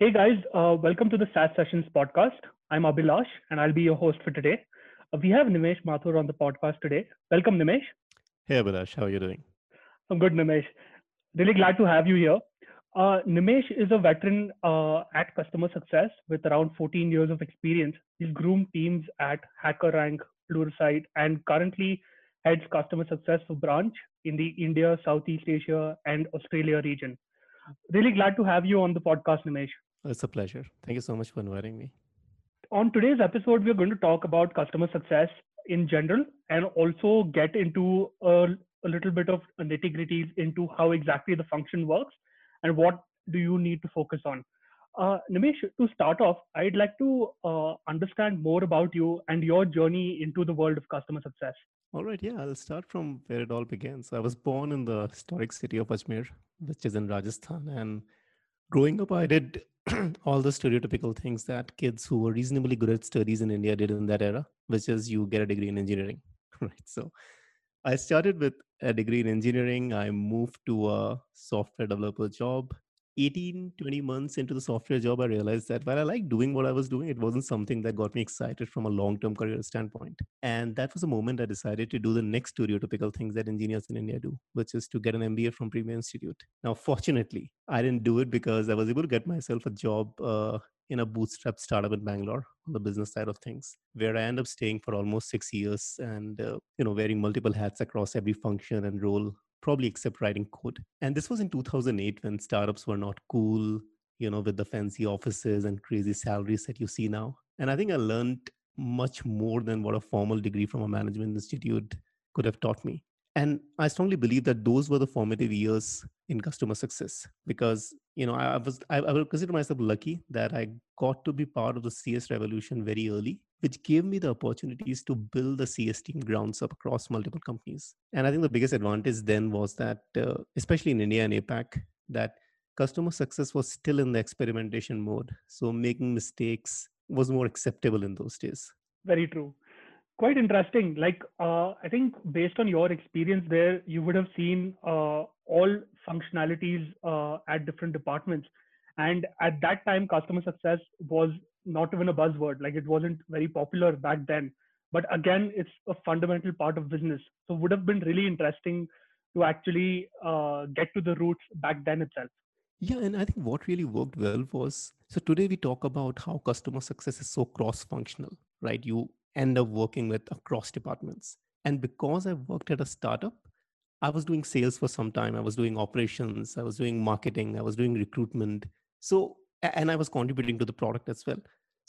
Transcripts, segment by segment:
Hey guys, uh, welcome to the SaaS Sessions podcast. I'm Abhilash and I'll be your host for today. Uh, we have Nimesh Mathur on the podcast today. Welcome, Nimesh. Hey Abhilash, how are you doing? I'm good, Nimesh. Really glad to have you here. Uh, Nimesh is a veteran uh, at customer success with around 14 years of experience. He's groomed teams at HackerRank, Pluralsight, and currently heads customer success for Branch in the India, Southeast Asia, and Australia region. Really glad to have you on the podcast, Nimesh. It's a pleasure. Thank you so much for inviting me. On today's episode, we're going to talk about customer success in general and also get into a, a little bit of nitty gritties into how exactly the function works and what do you need to focus on. Uh, Nimesh, to start off, I'd like to uh, understand more about you and your journey into the world of customer success. All right, yeah, I'll start from where it all begins. I was born in the historic city of Ajmer, which is in Rajasthan, and growing up, I did all the stereotypical things that kids who were reasonably good at studies in India did in that era, which is you get a degree in engineering, right? So I started with a degree in engineering. I moved to a software developer job 18 20 months into the software job i realized that while i liked doing what i was doing it wasn't something that got me excited from a long term career standpoint. And that was the moment i decided to do the next stereotypical things that engineers in india do which is to get an mba from premier institute. Now fortunately i didn't do it because i was able to get myself a job uh, in a bootstrap startup in Bangalore on the business side of things, where I end up staying for almost six years and uh, you know wearing multiple hats across every function and role probably except writing code. And this was in 2008 when startups were not cool, you know, with the fancy offices and crazy salaries that you see now. And I think I learned much more than what a formal degree from a management institute could have taught me. And I strongly believe that those were the formative years in customer success because you know I, was I, I consider myself lucky that I got to be part of the CS revolution very early which gave me the opportunities to build the CS team grounds up across multiple companies. And I think the biggest advantage then was that, uh, especially in India and APAC, that customer success was still in the experimentation mode. So making mistakes was more acceptable in those days. Very true. Quite interesting. Like, uh, I think based on your experience there, you would have seen uh, all functionalities uh, at different departments. And at that time, customer success was not even a buzzword. Like it wasn't very popular back then. But again it's a fundamental part of business. So would have been really interesting to actually uh, get to the roots back then itself. Yeah and i think what really worked well was so today we talk about how customer success is so cross functional right? You end up working with across departments. And because i worked at a startup i was doing sales for some time. I was doing operations. I was doing marketing. I was doing recruitment. So and i was contributing to the product as well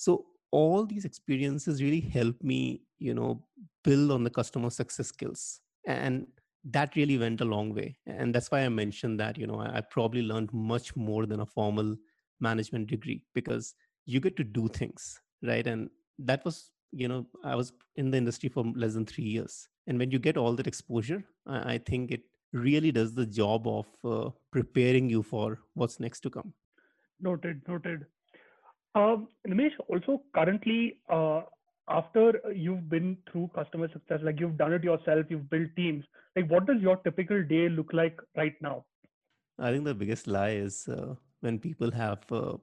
so all these experiences really help me you know build on the customer success skills. And that really went a long way. And that's why i mentioned that you know i, probably learned much more than a formal management degree because you get to do things right? And that was you know i was in the industry for less than three years. And when you get all that exposure i, I think it really does the job of uh, preparing you for what's next to come. Noted noted Nimesh, also currently, uh, after you've been through customer success, like you've done it yourself, you've built teams, like what does your typical day look like right now? I think the biggest lie is uh, when people have uh,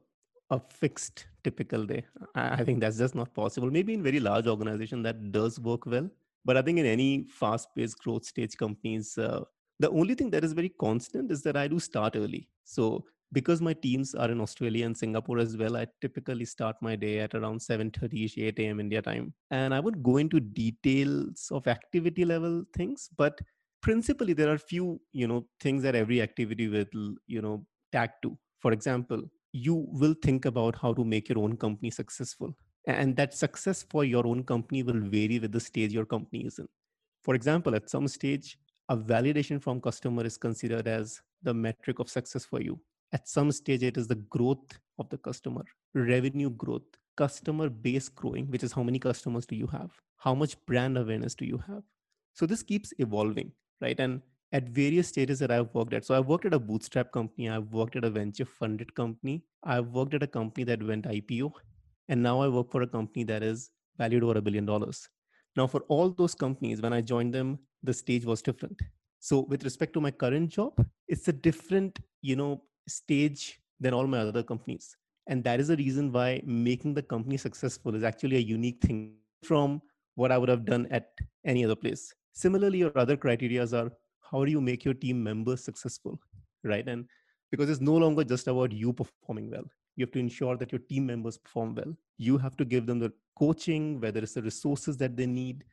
a fixed typical day. I, I think that's just not possible. Maybe in very large organization that does work well, but I think in any fast-paced growth stage companies, uh, the only thing that is very constant is that I do start early. So because my teams are in Australia and Singapore as well, I typically start my day at around 7:30ish, 8 a.m. India time. And I would go into details of activity level things, but principally there are few, you know, things that every activity will, you know, tag to. For example, you will think about how to make your own company successful. And that success for your own company will vary with the stage your company is in. For example, at some stage, a validation from customer is considered as the metric of success for you at some stage it is the growth of the customer revenue growth customer base growing which is how many customers do you have? How much brand awareness do you have? So this keeps evolving right? And at various stages that i've worked at so i've worked at a bootstrap company i've worked at a venture funded company i've worked at a company that went ipo and now i work for a company that is valued over a billion dollars. Now for all those companies when i joined them the stage was different. So with respect to my current job it's a different you know stage than all my other companies And that is the reason why making the company successful is actually a unique thing from what I would have done at any other place. Similarly, your other criterias are how do you make your team members successful, right? And because it's no longer just about you performing well, you have to ensure that your team members perform well. You have to give them the coaching, whether it's the resources that they need,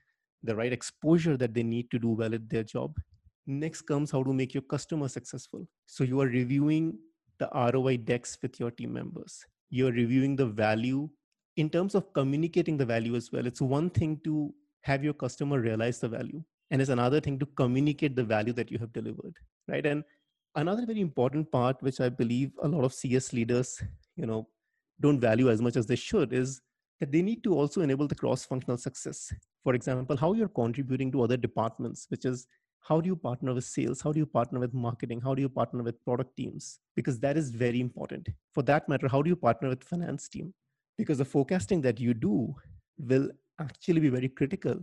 the right exposure that they need to do well at their job. Next comes how to make your customer successful. So you are reviewing the ROI decks with your team members. You're reviewing the value in terms of communicating the value as well. It's one thing to have your customer realize the value, and it's another thing to communicate the value that you have delivered, right? And another very important part, which I believe a lot of CS leaders, you know, don't value as much as they should, is that they need to also enable the cross-functional success. For example, how you're contributing to other departments, which is how do you partner with sales? How do you partner with marketing? How do you partner with product teams? Because that is very important. For that matter how do you partner with finance team? Because the forecasting that you do will actually be very critical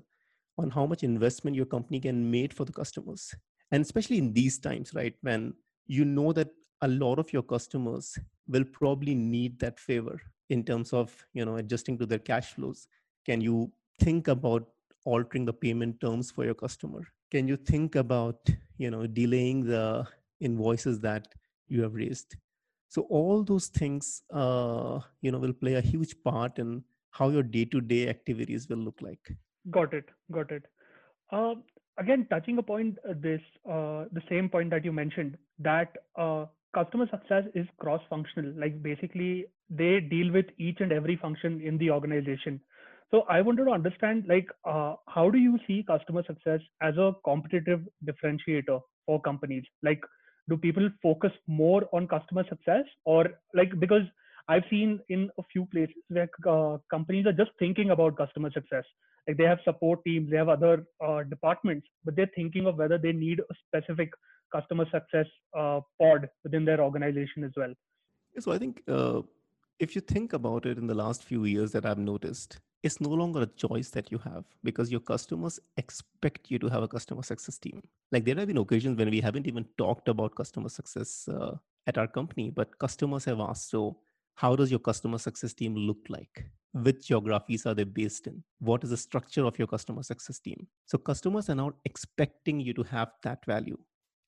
on how much investment your company can make for the customers. And especially in these times right when you know that a lot of your customers will probably need that favor in terms of you know adjusting to their cash flows. Can you think about altering the payment terms for your customer can you think about you know delaying the invoices that you have raised? So all those things uh, you know will play a huge part in how your day-to-day activities will look like. Got it. Got it. Uh, again touching upon this uh, the same point that you mentioned that uh, customer success is cross functional like basically they deal with each and every function in the organization so I wanted to understand, like, uh, how do you see customer success as a competitive differentiator for companies? Like, do people focus more on customer success, or like because I've seen in a few places where uh, companies are just thinking about customer success. Like they have support teams, they have other uh, departments, but they're thinking of whether they need a specific customer success uh, pod within their organization as well. So I think uh, if you think about it in the last few years that I've noticed, it's no longer a choice that you have because your customers expect you to have a customer success team. Like there have been occasions when we haven't even talked about customer success uh, at our company, but customers have asked, so how does your customer success team look like? Which geographies are they based in? What is the structure of your customer success team? So customers are now expecting you to have that value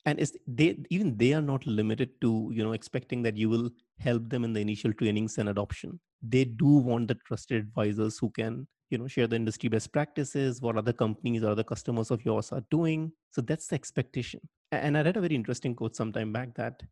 and is they even they are not limited to you know expecting that you will help them in the initial trainings and adoption. They do want the trusted advisors who can you know share the industry best practices what other companies or other customers of yours are doing. So that's the expectation. And i read a very interesting quote some time back that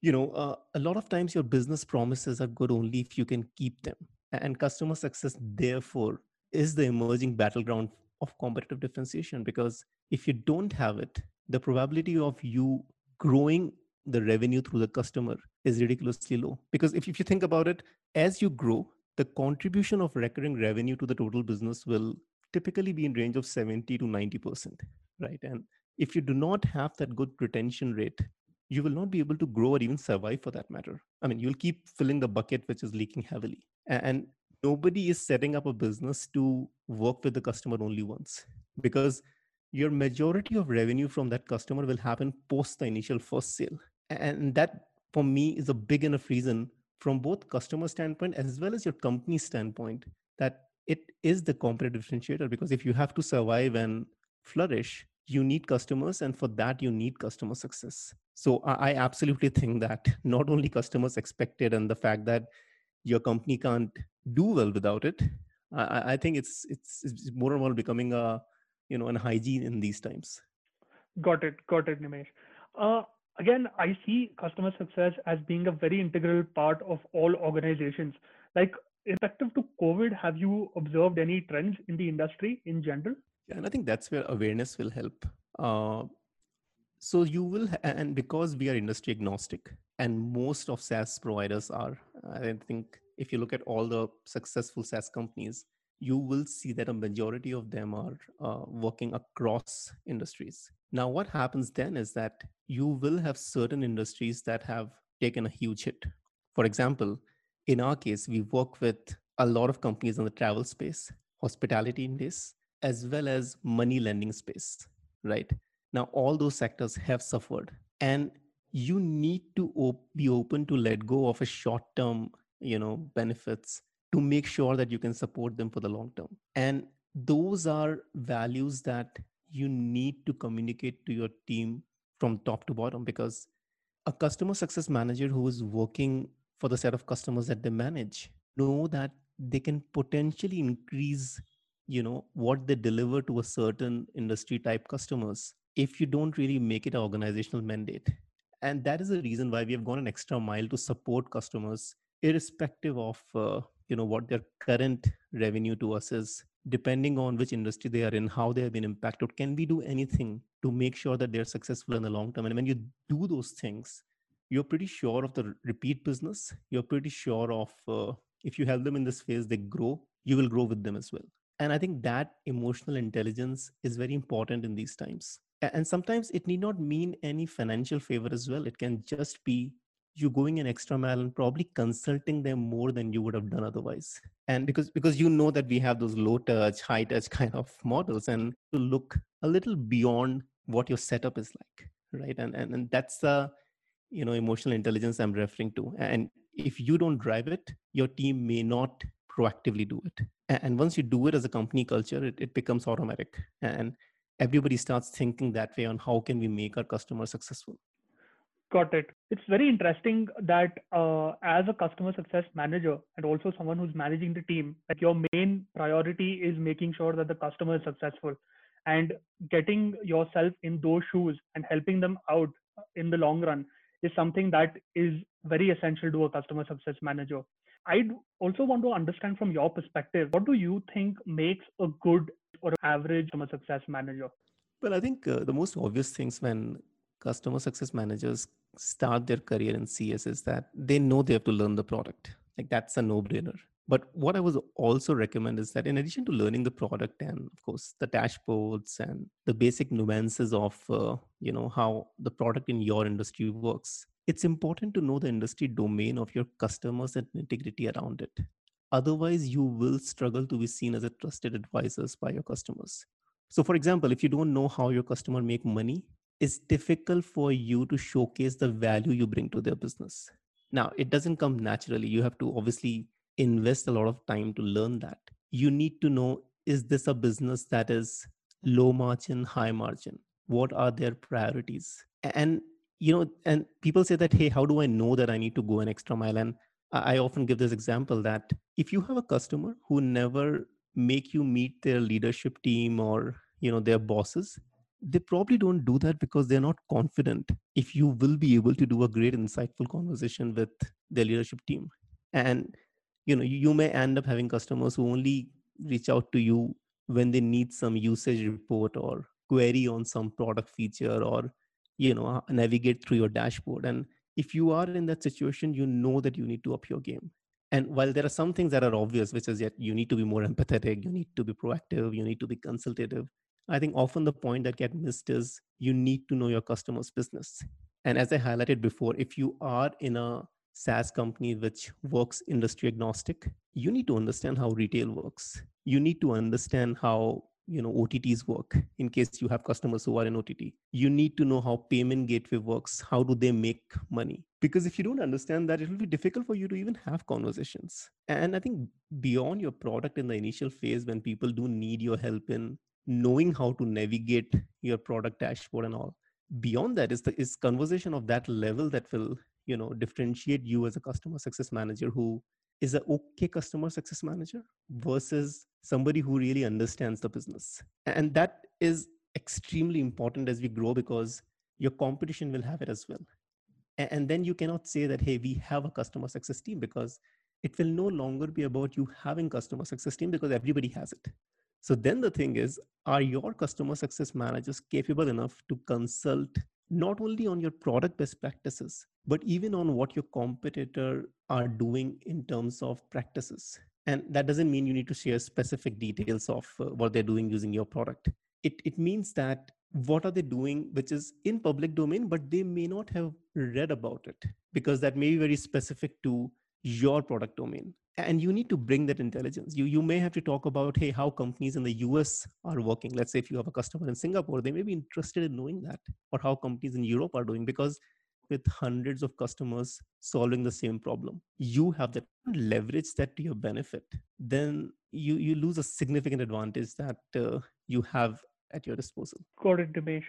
you know uh, a lot of times your business promises are good only if you can keep them. And customer success therefore is the emerging battleground of competitive differentiation because if you don't have it the probability of you growing the revenue through the customer is ridiculously low. Because if, if you think about it as you grow the contribution of recurring revenue to the total business will typically be in range of 70 to 90 percent right? And if you do not have that good retention rate you will not be able to grow or even survive for that matter. I mean you'll keep filling the bucket which is leaking heavily. And nobody is setting up a business to work with the customer only once. Because your majority of revenue from that customer will happen post the initial first sale. And that for me is a big enough reason from both customer standpoint as well as your company standpoint that it is the competitive differentiator because if you have to survive and flourish you need customers and for that you need customer success. So i absolutely think that not only customers expected and the fact that your company can't do well without it i, think it's, it's it's more and more becoming a you know and hygiene in these times. Got it got it nimesh. Uh, again i see customer success as being a very integral part of all organizations. Like effective to covid have you observed any trends in the industry in general? Yeah, and i think that's where awareness will help. Uh, so you will and because we are industry agnostic and most of saas providers are i think if you look at all the successful saas companies you will see that a majority of them are uh, working across industries. Now, what happens then is that you will have certain industries that have taken a huge hit. For example, in our case, we work with a lot of companies in the travel space, hospitality in this, as well as money lending space, right? Now, all those sectors have suffered, and you need to op- be open to let go of a short term you know benefits to make sure that you can support them for the long term. And those are values that you need to communicate to your team from top to bottom because a customer success manager who is working for the set of customers that they manage know that they can potentially increase you know what they deliver to a certain industry type customers if you don't really make it an organizational mandate. And that is the reason why we have gone an extra mile to support customers irrespective of uh, you know what their current revenue to us is depending on which industry they are in how they have been impacted can we do anything to make sure that they're successful in the long term? And when you do those things you're pretty sure of the repeat business. You're pretty sure of uh, if you help them in this phase they grow you will grow with them as well. And i think that emotional intelligence is very important in these times. And sometimes it need not mean any financial favor as well. It can just be you going an extra mile and probably consulting them more than you would have done otherwise. And because because you know that we have those low touch high touch kind of models and to look a little beyond what your setup is like right? And and, and that's the you know emotional intelligence i'm referring to. And if you don't drive it your team may not proactively do it. And once you do it as a company culture it, it becomes automatic. And everybody starts thinking that way on how can we make our customers successful got it it's very interesting that uh, as a customer success manager and also someone who's managing the team that your main priority is making sure that the customer is successful and getting yourself in those shoes and helping them out in the long run is something that is very essential to a customer success manager I'd also want to understand from your perspective what do you think makes a good or average customer success manager? Well, I think uh, the most obvious things when customer success managers start their career in CS is that they know they have to learn the product. Like that's a no-brainer. But what I would also recommend is that in addition to learning the product and of course the dashboards and the basic nuances of uh, you know how the product in your industry works, it's important to know the industry domain of your customers and integrity around it. Otherwise, you will struggle to be seen as a trusted advisors by your customers. So, for example, if you don't know how your customer make money, it's difficult for you to showcase the value you bring to their business. Now, it doesn't come naturally. You have to obviously invest a lot of time to learn that. You need to know is this a business that is low margin, high margin? What are their priorities? And you know, and people say that, hey, how do I know that I need to go an extra mile? And I often give this example that if you have a customer who never make you meet their leadership team or you know their bosses, they probably don't do that because they're not confident if you will be able to do a great insightful conversation with their leadership team. And you know you may end up having customers who only reach out to you when they need some usage report or query on some product feature or you know uh, navigate through your dashboard and if you are in that situation you know that you need to up your game and while there are some things that are obvious which is that you need to be more empathetic you need to be proactive you need to be consultative i think often the point that get missed is you need to know your customer's business. And as i highlighted before if you are in a SaaS company which works industry agnostic, you need to understand how retail works. You need to understand how you know otts work in case you have customers who are in ott you need to know how payment gateway works how do they make money? Because if you don't understand that it will be difficult for you to even have conversations. And i think beyond your product in the initial phase when people do need your help in knowing how to navigate your product dashboard and all beyond that is the is conversation of that level that will you know differentiate you as a customer success manager who is a okay customer success manager versus somebody who really understands the business. And that is extremely important as we grow because your competition will have it as well. And then you cannot say that, hey, we have a customer success team because it will no longer be about you having customer success team because everybody has it. So then the thing is, are your customer success managers capable enough to consult not only on your product best practices, but even on what your competitor are doing in terms of practices. And that doesn't mean you need to share specific details of uh, what they're doing using your product. It, it means that what are they doing which is in public domain, but they may not have read about it because that may be very specific to your product domain and you need to bring that intelligence. You you may have to talk about hey how companies in the us are working. Let's say if you have a customer in singapore they may be interested in knowing that or how companies in europe are doing because with hundreds of customers solving the same problem you have that leverage that to your benefit then you you lose a significant advantage that uh, you have at your disposal. Got it nimesh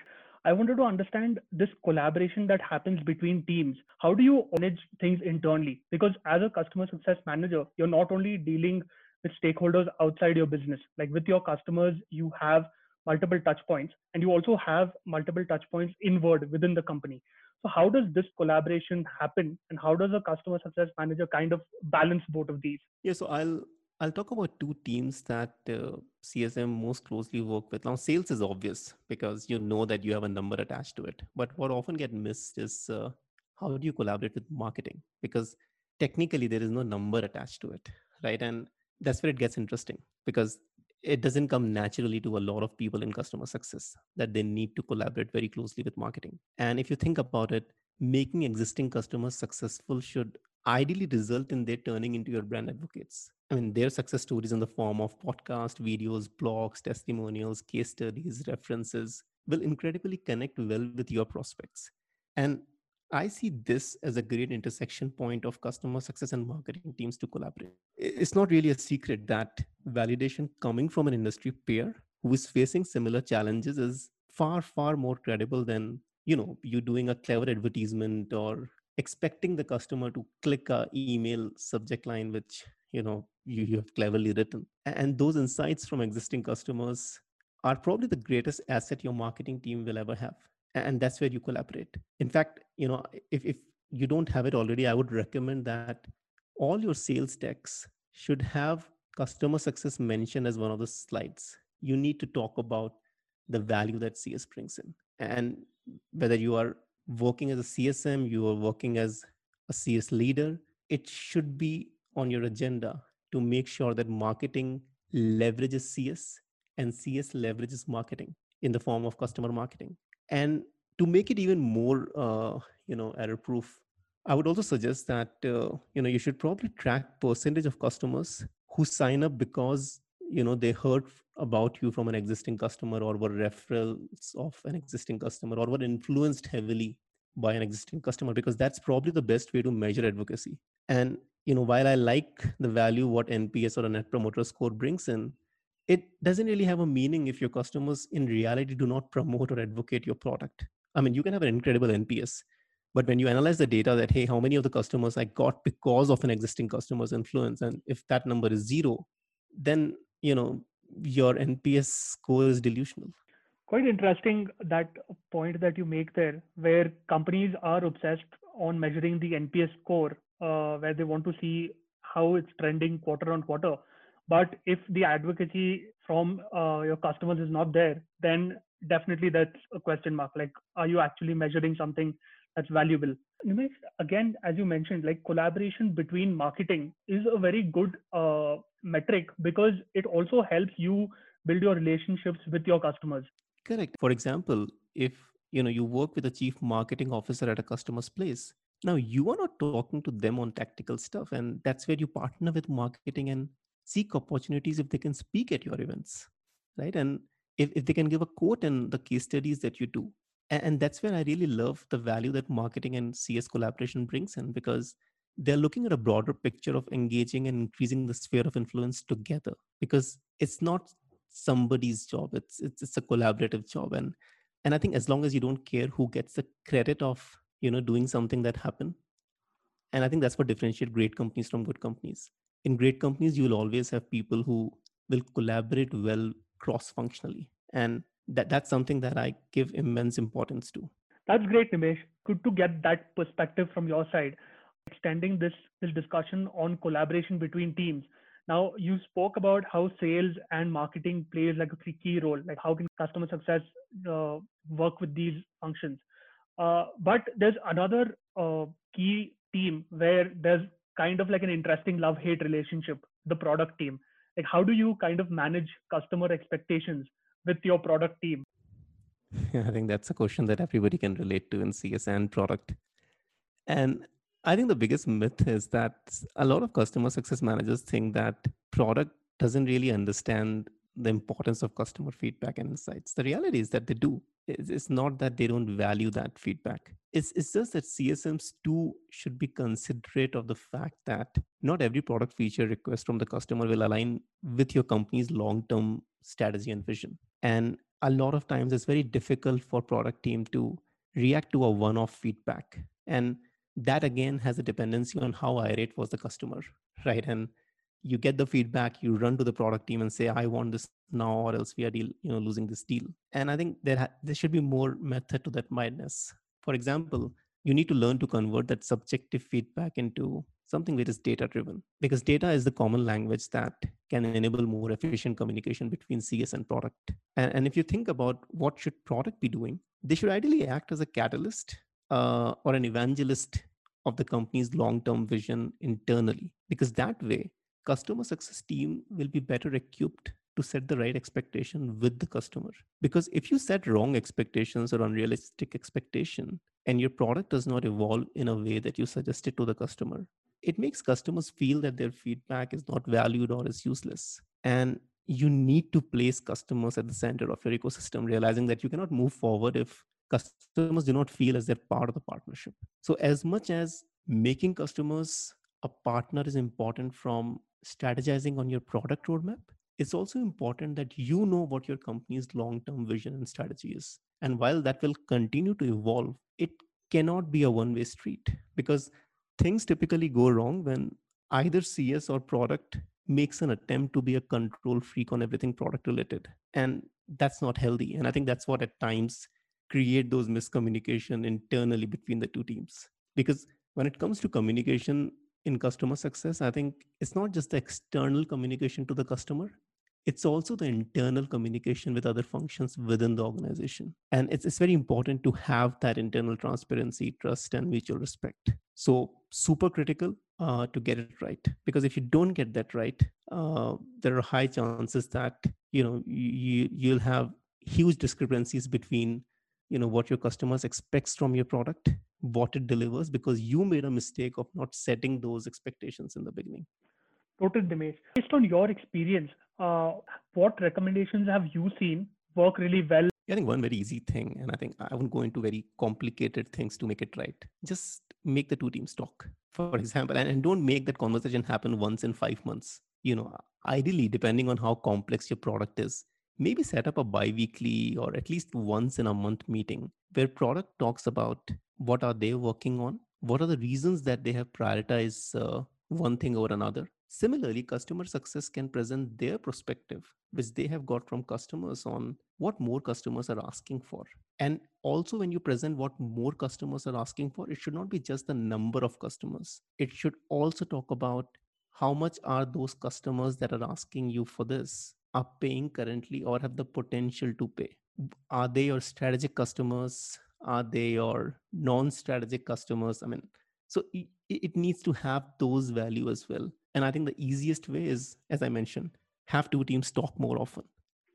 I wanted to understand this collaboration that happens between teams. How do you manage things internally? Because as a customer success manager, you're not only dealing with stakeholders outside your business, like with your customers, you have multiple touch points and you also have multiple touch points inward within the company. So, how does this collaboration happen and how does a customer success manager kind of balance both of these? Yeah, so I'll I'll talk about two teams that uh, CSM most closely work with. Now, sales is obvious because you know that you have a number attached to it. But what often get missed is uh, how do you collaborate with marketing? Because technically there is no number attached to it, right? And that's where it gets interesting because it doesn't come naturally to a lot of people in customer success that they need to collaborate very closely with marketing. And if you think about it, making existing customers successful should ideally result in their turning into your brand advocates. I mean, their success stories in the form of podcast, videos, blogs, testimonials, case studies, references will incredibly connect well with your prospects. And I see this as a great intersection point of customer success and marketing teams to collaborate. It's not really a secret that validation coming from an industry peer who is facing similar challenges is far, far more credible than, you know, you doing a clever advertisement or expecting the customer to click a email subject line which you know you, you have cleverly written. And those insights from existing customers are probably the greatest asset your marketing team will ever have. And that's where you collaborate. In fact you know if, if you don't have it already i would recommend that all your sales decks should have customer success mentioned as one of the slides. You need to talk about the value that cs brings in and whether you are working as a CSM, you are working as a CS leader, it should be on your agenda to make sure that marketing leverages CS and CS leverages marketing in the form of customer marketing. And to make it even more, uh, you know, error proof, I would also suggest that uh, you know you should probably track percentage of customers who sign up because you know they heard about you from an existing customer or were referrals of an existing customer or were influenced heavily by an existing customer because that's probably the best way to measure advocacy. And you know while i like the value what nps or a net promoter score brings in it doesn't really have a meaning if your customers in reality do not promote or advocate your product. I mean you can have an incredible nps but when you analyze the data that hey how many of the customers i got because of an existing customer's influence and if that number is zero then you know your nps score is delusional. Quite interesting that point that you make there where companies are obsessed on measuring the nps score uh, where they want to see how it's trending quarter on quarter. But if the advocacy from uh, your customers is not there then definitely that's a question mark. Like are you actually measuring something that's valuable. Nimesh, again as you mentioned like collaboration between marketing is a very good uh, metric because it also helps you build your relationships with your customers. Correct. For example if you know you work with a chief marketing officer at a customer's place now you are not talking to them on tactical stuff and that's where you partner with marketing and seek opportunities if they can speak at your events right? And if, if they can give a quote in the case studies that you do and that's where i really love the value that marketing and cs collaboration brings in because they're looking at a broader picture of engaging and increasing the sphere of influence together because it's not somebody's job it's it's, it's a collaborative job. And and i think as long as you don't care who gets the credit of you know doing something that happened and i think that's what differentiate great companies from good companies. In great companies you will always have people who will collaborate well cross functionally and that that's something that i give immense importance to. That's great nimesh. Good to get that perspective from your side. Extending this this discussion on collaboration between teams. Now you spoke about how sales and marketing plays like a key role like how can customer success uh, work with these functions? Uh, but there's another uh, key team where there's kind of like an interesting love hate relationship the product team. Like how do you kind of manage customer expectations with your product team i think that's a question that everybody can relate to in csn product and I think the biggest myth is that a lot of customer success managers think that product doesn't really understand the importance of customer feedback and insights. The reality is that they do. It's, not that they don't value that feedback. It's, it's just that CSMs too should be considerate of the fact that not every product feature request from the customer will align with your company's long term strategy and vision. And a lot of times it's very difficult for product team to react to a one off feedback. And that again has a dependency on how irate was the customer, right? And you get the feedback you run to the product team and say i want this now or else we are deal, you know losing this deal and i think there ha- there should be more method to that madness for example you need to learn to convert that subjective feedback into something that is data driven because data is the common language that can enable more efficient communication between cs and product. And, and if you think about what should product be doing they should ideally act as a catalyst uh, or an evangelist of the company's long term vision internally because that way customer success team will be better equipped to set the right expectation with the customer. Because if you set wrong expectations or unrealistic expectation and your product does not evolve in a way that you suggested to the customer it makes customers feel that their feedback is not valued or is useless and you need to place customers at the center of your ecosystem realizing that you cannot move forward if customers do not feel as they're part of the partnership so as much as making customers a partner is important from strategizing on your product roadmap, it's also important that you know what your company's long term vision and strategy is. And while that will continue to evolve, it cannot be a one way street because things typically go wrong when either CS or product makes an attempt to be a control freak on everything product related. And that's not healthy. And I think that's what at times create those miscommunication internally between the two teams. Because when it comes to communication, in customer success, I think it's not just the external communication to the customer, it's also the internal communication with other functions within the organization. And it's, it's very important to have that internal transparency, trust, and mutual respect. So, super critical uh, to get it right. Because if you don't get that right, uh, there are high chances that you know you, you'll have huge discrepancies between you know what your customers expects from your product what it delivers because you made a mistake of not setting those expectations in the beginning total Nimesh. based on your experience uh, what recommendations have you seen work really well I think one very easy thing, and I think I won't go into very complicated things to make it right. Just make the two teams talk, for example, and, and don't make that conversation happen once in five months. You know, ideally, depending on how complex your product is, maybe set up a bi-weekly or at least once in a month meeting where product talks about what are they working on what are the reasons that they have prioritized uh, one thing over another similarly customer success can present their perspective which they have got from customers on what more customers are asking for and also when you present what more customers are asking for it should not be just the number of customers it should also talk about how much are those customers that are asking you for this are paying currently or have the potential to pay? Are they your strategic customers? Are they your non strategic customers? I mean, so it, it needs to have those value as well. And I think the easiest way is, as I mentioned, have two teams talk more often.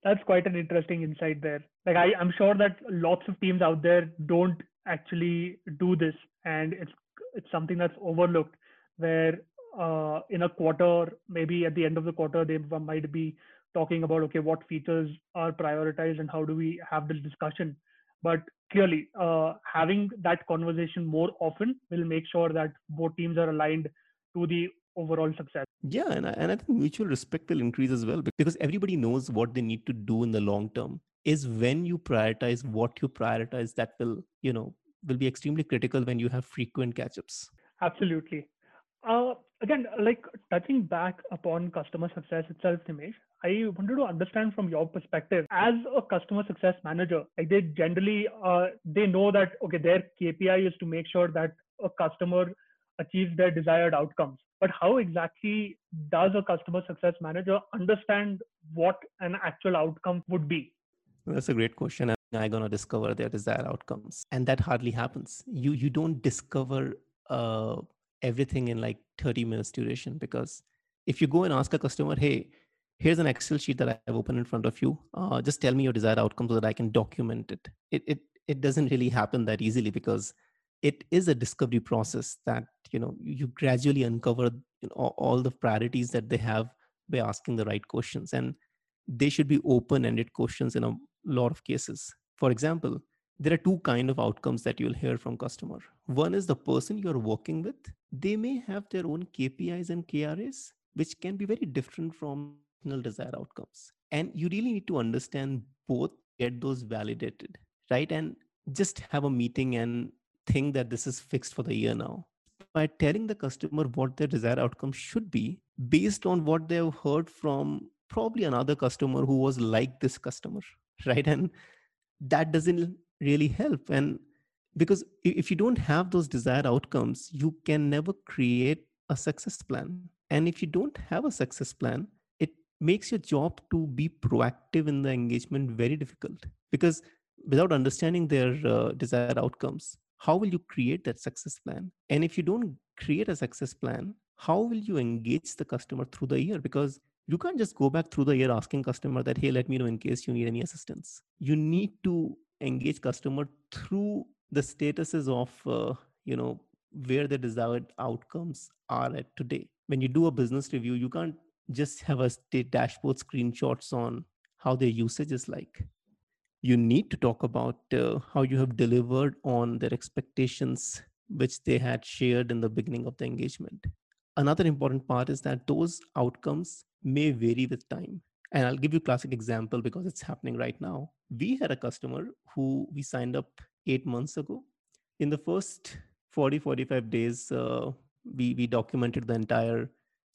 That's quite an interesting insight there. Like I, I'm sure that lots of teams out there don't actually do this, and it's it's something that's overlooked. Where uh, in a quarter, maybe at the end of the quarter, they might be talking about okay what features are prioritized and how do we have this discussion but clearly uh, having that conversation more often will make sure that both teams are aligned to the overall success. Yeah and I, and I think mutual respect will increase as well because everybody knows what they need to do in the long term is when you prioritize what you prioritize that will you know will be extremely critical when you have frequent catch-ups. Absolutely. Uh, again like touching back upon customer success itself Nimesh, I wanted to understand from your perspective as a customer success manager, like they generally uh, they know that okay, their KPI is to make sure that a customer achieves their desired outcomes. But how exactly does a customer success manager understand what an actual outcome would be? That's a great question. I'm gonna discover their desired outcomes, and that hardly happens. You you don't discover uh, everything in like 30 minutes duration because if you go and ask a customer, hey, here's an excel sheet that i've opened in front of you uh, just tell me your desired outcome so that i can document it. it it it doesn't really happen that easily because it is a discovery process that you know you gradually uncover you know, all the priorities that they have by asking the right questions and they should be open-ended questions in a lot of cases. For example, there are two kind of outcomes that you'll hear from customer. One is the person you're working with. They may have their own KPIs and KRAs, which can be very different from desired outcomes. And you really need to understand both, get those validated, right? And just have a meeting and think that this is fixed for the year now. By telling the customer what their desired outcome should be based on what they've heard from probably another customer who was like this customer right? And that doesn't really help. And because if you don't have those desired outcomes you can never create a success plan. And if you don't have a success plan it makes your job to be proactive in the engagement very difficult. Because without understanding their uh, desired outcomes how will you create that success plan? And if you don't create a success plan how will you engage the customer through the year? Because you can't just go back through the year asking customer that hey let me know in case you need any assistance. You need to engage customer through the statuses of uh, you know where the desired outcomes are at today. When you do a business review you can't just have a state dashboard screenshots on how their usage is like you need to talk about uh, how you have delivered on their expectations which they had shared in the beginning of the engagement. Another important part is that those outcomes may vary with time. And i'll give you a classic example because it's happening right now. We had a customer who we signed up 8 months ago. In the first 40 45 days uh, we we documented the entire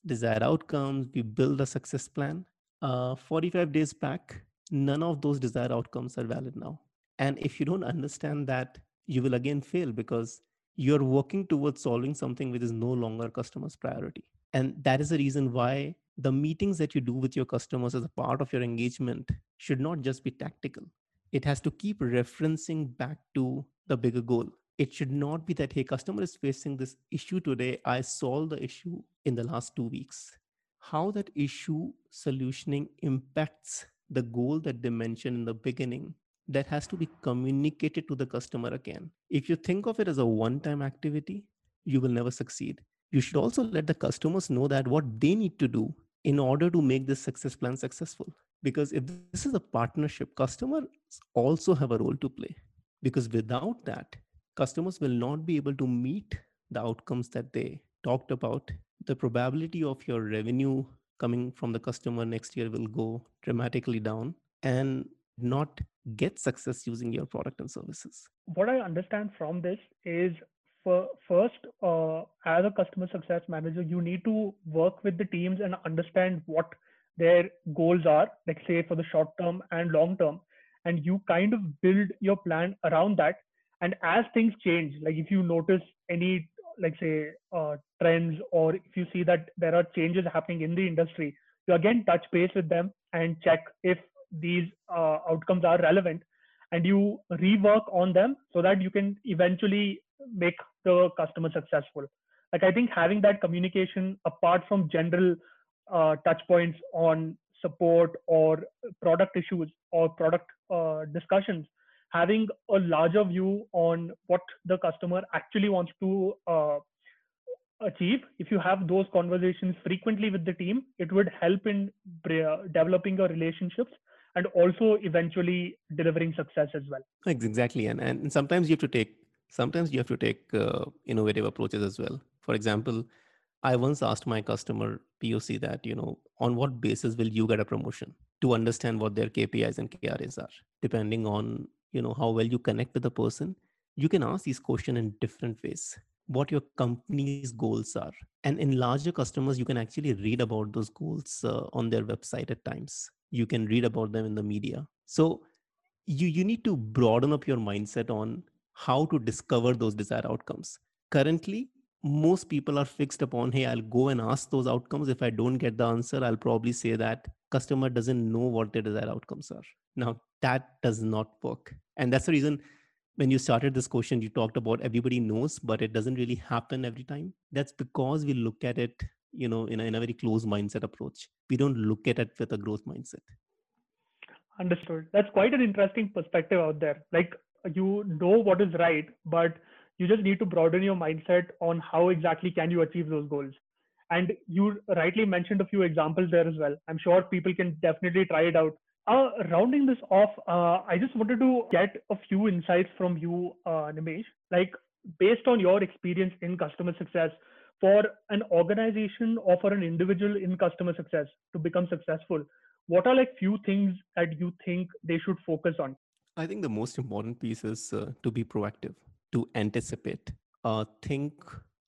desired outcomes. We built a success plan. Uh, 45 days back none of those desired outcomes are valid now. And if you don't understand that, you will again fail because you're working towards solving something which is no longer customer's priority. And that is the reason why the meetings that you do with your customers as a part of your engagement should not just be tactical. It has to keep referencing back to the bigger goal. It should not be that, hey, customer is facing this issue today. I solved the issue in the last two weeks. How that issue solutioning impacts the goal that they mentioned in the beginning that has to be communicated to the customer again. If you think of it as a one time activity, you will never succeed. You should also let the customers know that what they need to do in order to make this success plan successful. Because if this is a partnership, customers also have a role to play. Because without that, customers will not be able to meet the outcomes that they talked about. The probability of your revenue coming from the customer next year will go dramatically down and not get success using your product and services. What i understand from this is for first uh, as a customer success manager you need to work with the teams and understand what their goals are like say for the short term and long term and you kind of build your plan around that. And as things change like if you notice any like say uh, trends or if you see that there are changes happening in the industry you again touch base with them and check if these uh, outcomes are relevant and you rework on them so that you can eventually make the customer successful. Like i think having that communication apart from general uh, touch points on support or product issues or product uh, discussions having a larger view on what the customer actually wants to uh, achieve. If you have those conversations frequently with the team it would help in developing your relationships and also eventually delivering success as well. Exactly. And and sometimes you have to take sometimes you have to take uh, innovative approaches as well. For example i once asked my customer poc that you know on what basis will you get a promotion? to understand what their kpis and kras are depending on you know how well you connect with the person you can ask these questions in different ways what your company's goals are. And in larger customers you can actually read about those goals uh, on their website at times. You can read about them in the media. So you you need to broaden up your mindset on how to discover those desired outcomes. Currently most people are fixed upon hey i'll go and ask those outcomes. If i don't get the answer i'll probably say that customer doesn't know what their desired outcomes are. Now that does not work. And that's the reason when you started this question you talked about everybody knows but it doesn't really happen every time. That's because we look at it you know in a, in a very closed mindset approach. We don't look at it with a growth mindset. Understood. That's quite an interesting perspective out there. Like you know what is right but you just need to broaden your mindset on how exactly can you achieve those goals. And you rightly mentioned a few examples there as well. I'm sure people can definitely try it out. Uh, rounding this off, uh, I just wanted to get a few insights from you, uh, Nimesh. Like, based on your experience in customer success, for an organization or for an individual in customer success to become successful, what are like few things that you think they should focus on? I think the most important piece is uh, to be proactive, to anticipate, uh, think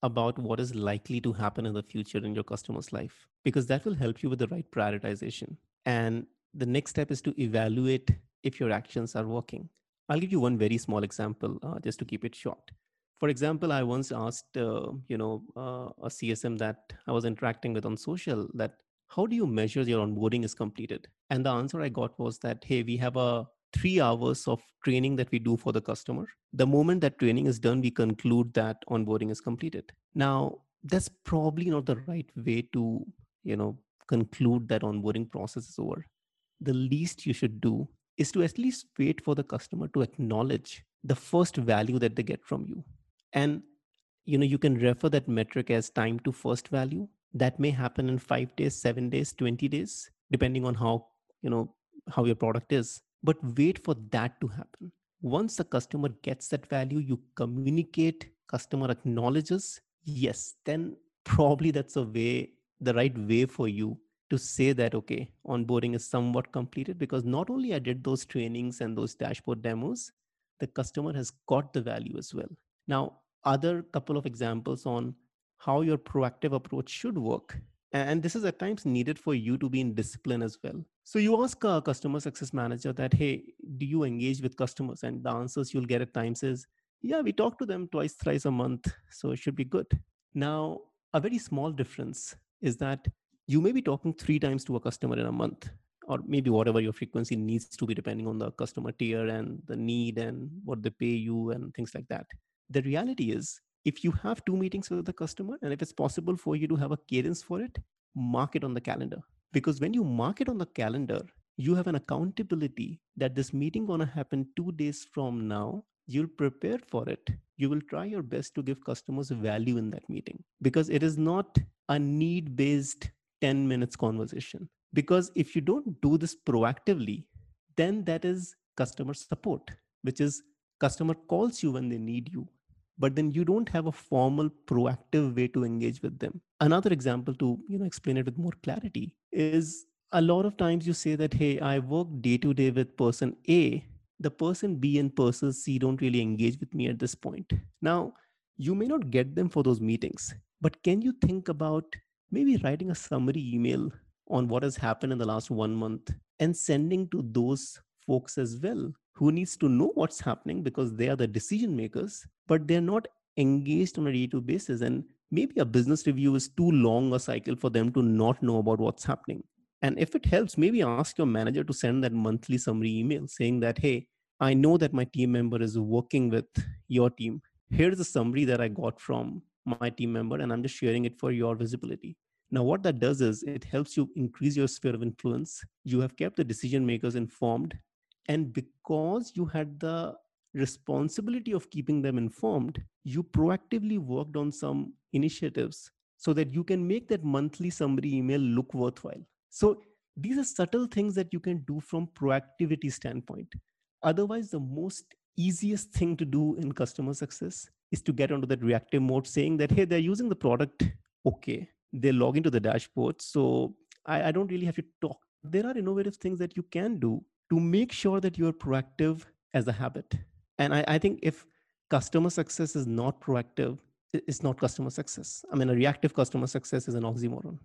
about what is likely to happen in the future in your customer's life, because that will help you with the right prioritization. And the next step is to evaluate if your actions are working. I'll give you one very small example uh, just to keep it short. For example, I once asked, uh, you know, uh, a CSM that I was interacting with on social that how do you measure your onboarding is completed? And the answer I got was that, hey, we have a three hours of training that we do for the customer. The moment that training is done, we conclude that onboarding is completed. Now, that's probably not the right way to, you know, conclude that onboarding process is over the least you should do is to at least wait for the customer to acknowledge the first value that they get from you. And you know you can refer that metric as time to first value. That may happen in 5 days 7 days 20 days depending on how you know how your product is. But wait for that to happen. Once the customer gets that value you communicate customer acknowledges yes then probably that's a way the right way for you to say that okay onboarding is somewhat completed because not only i did those trainings and those dashboard demos the customer has got the value as well. Now other couple of examples on how your proactive approach should work and this is at times needed for you to be in discipline as well. So you ask a customer success manager that hey do you engage with customers? And the answers you'll get at times is yeah we talk to them twice thrice a month so it should be good. Now a very small difference is that you may be talking three times to a customer in a month or maybe whatever your frequency needs to be depending on the customer tier and the need and what they pay you and things like that. The reality is if you have two meetings with the customer and if it's possible for you to have a cadence for it mark it on the calendar. Because when you mark it on the calendar you have an accountability that this meeting going to happen 2 days from now. You'll prepare for it. You will try your best to give customers value in that meeting. Because it is not a need based 10 minutes conversation. Because if you don't do this proactively then that is customer support which is customer calls you when they need you. But then you don't have a formal proactive way to engage with them. Another example to you know explain it with more clarity is a lot of times you say that hey i work day to day with person a. The person b and person c don't really engage with me at this point. Now you may not get them for those meetings but can you think about maybe writing a summary email on what has happened in the last one month and sending to those folks as well who needs to know what's happening because they are the decision makers but they're not engaged on a day-to-day basis. And maybe a business review is too long a cycle for them to not know about what's happening. And if it helps maybe ask your manager to send that monthly summary email saying that hey i know that my team member is working with your team. Here's a summary that i got from my team member and i'm just sharing it for your visibility. Now what that does is it helps you increase your sphere of influence. You have kept the decision makers informed and because you had the responsibility of keeping them informed you proactively worked on some initiatives so that you can make that monthly summary email look worthwhile. So these are subtle things that you can do from proactivity standpoint. Otherwise the most easiest thing to do in customer success is to get onto that reactive mode saying that hey they're using the product okay they log into the dashboard so I, I don't really have to talk. There are innovative things that you can do to make sure that you're proactive as a habit. And I, I think if customer success is not proactive it's not customer success. I mean a reactive customer success is an oxymoron.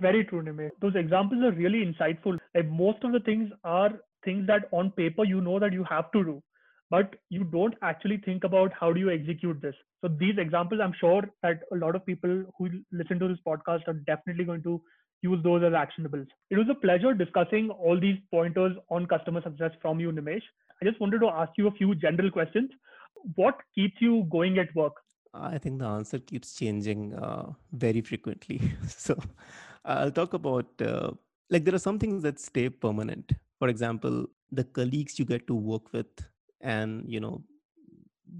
Very true Nime. those examples are really insightful. Like most of the things are things that on paper you know that you have to do but you don't actually think about how do you execute this. So these examples i'm sure that a lot of people who listen to this podcast are definitely going to use those as actionables. It was a pleasure discussing all these pointers on customer success from you nimesh. I just wanted to ask you a few general questions. What keeps you going at work? I think the answer keeps changing uh, very frequently. So i'll talk about uh, like there are some things that stay permanent. For example the colleagues you get to work with and you know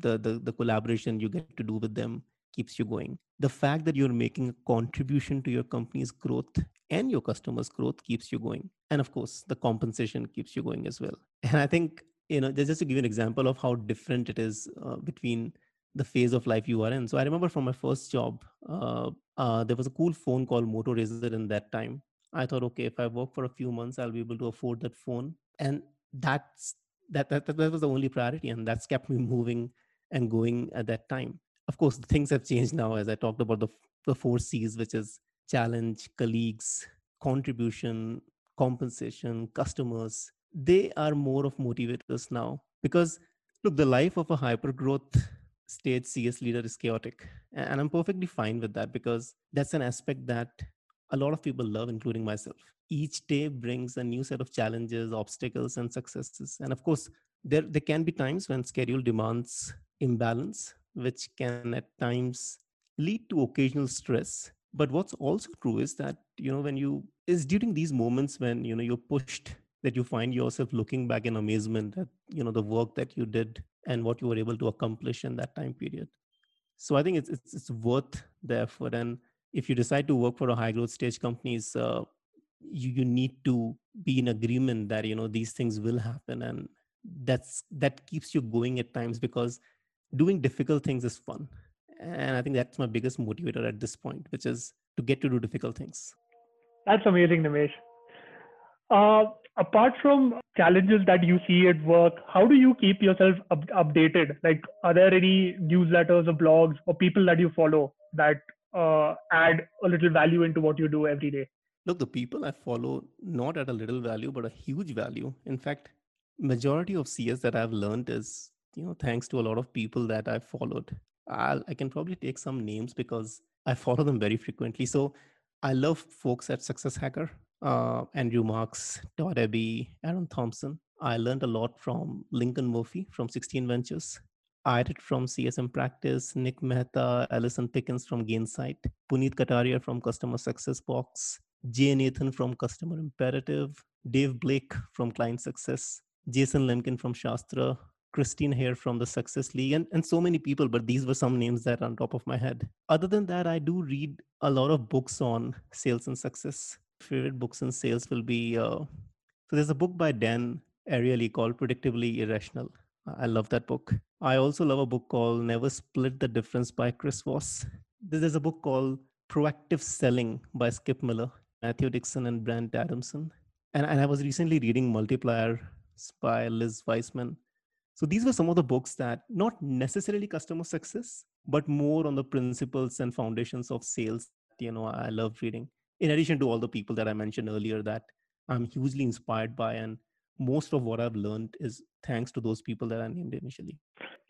the, the the collaboration you get to do with them keeps you going. The fact that you're making a contribution to your company's growth and your customers' growth keeps you going. And of course, the compensation keeps you going as well. And I think, you know, just to give you an example of how different it is uh, between the phase of life you are in. So I remember from my first job, uh, uh, there was a cool phone called Moto Razr in that time. I thought, okay, if I work for a few months, I'll be able to afford that phone. And that's that, that, that was the only priority. And that's kept me moving and going at that time. Of course, things have changed now, as I talked about the, the four C's, which is challenge, colleagues, contribution, compensation, customers. They are more of motivators now because look, the life of a hyper growth stage CS leader is chaotic. And I'm perfectly fine with that because that's an aspect that a lot of people love, including myself. Each day brings a new set of challenges, obstacles, and successes. And of course, there, there can be times when schedule demands imbalance, which can at times lead to occasional stress. But what's also true is that, you know, when you is during these moments when, you know, you're pushed that you find yourself looking back in amazement at, you know, the work that you did and what you were able to accomplish in that time period. So I think it's it's, it's worth the effort. And if you decide to work for a high growth stage companies, uh, you you need to be in agreement that you know these things will happen, and that's that keeps you going at times because doing difficult things is fun. And I think that's my biggest motivator at this point, which is to get to do difficult things. That's amazing, Nimesh. Uh, apart from challenges that you see at work, how do you keep yourself up- updated? Like, are there any newsletters or blogs or people that you follow that uh, add a little value into what you do every day? Look, the people I follow not at a little value, but a huge value. In fact, majority of CS that I've learned is you know thanks to a lot of people that I've followed. I'll, I can probably take some names because I follow them very frequently. So I love folks at Success Hacker uh, Andrew Marks, Todd Abbey, Aaron Thompson. I learned a lot from Lincoln Murphy from 16 Ventures. I did from CSM Practice, Nick Mehta, Alison Pickens from Gainsight, Puneet Kataria from Customer Success Box, Jay Nathan from Customer Imperative, Dave Blake from Client Success, Jason Lemkin from SaaStr, Christine Hayer from the Success League, and, and so many people, but these were some names that are on top of my head. Other than that, I do read a lot of books on sales and success favorite books in sales will be uh, so there's a book by Dan Ariely called Predictably Irrational. I love that book. I also love a book called Never Split the Difference by Chris Voss. There's a book called Proactive Selling by Skip Miller, Matthew Dixon, and Brent Adamson. And, and I was recently reading Multiplier by Liz Wiseman. So these were some of the books that not necessarily customer success, but more on the principles and foundations of sales. You know, I love reading in addition to all the people that I mentioned earlier that I'm hugely inspired by. And most of what I've learned is thanks to those people that I named initially.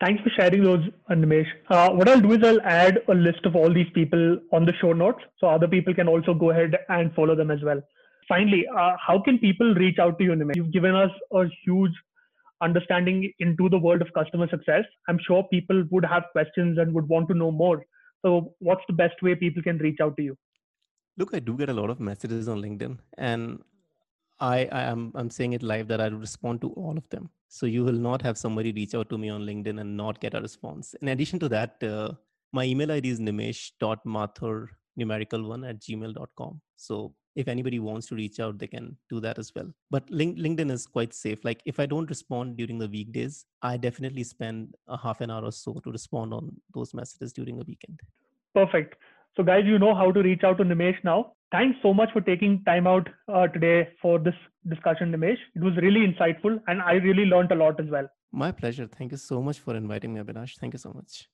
Thanks for sharing those, Nimesh. Uh, what I'll do is I'll add a list of all these people on the show notes so other people can also go ahead and follow them as well. Finally, uh, how can people reach out to you, Nimesh? You've given us a huge understanding into the world of customer success. I'm sure people would have questions and would want to know more. So, what's the best way people can reach out to you? Look, I do get a lot of messages on LinkedIn, and I, I am I'm saying it live that I respond to all of them. So you will not have somebody reach out to me on LinkedIn and not get a response. In addition to that, uh, my email ID is nimesh.mathur numerical one at gmail.com. So if anybody wants to reach out, they can do that as well. But link, LinkedIn is quite safe. Like if I don't respond during the weekdays, I definitely spend a half an hour or so to respond on those messages during the weekend. Perfect. So, guys, you know how to reach out to Nimesh now. Thanks so much for taking time out uh, today for this discussion, Nimesh. It was really insightful and I really learned a lot as well. My pleasure. Thank you so much for inviting me, Abhinash. Thank you so much.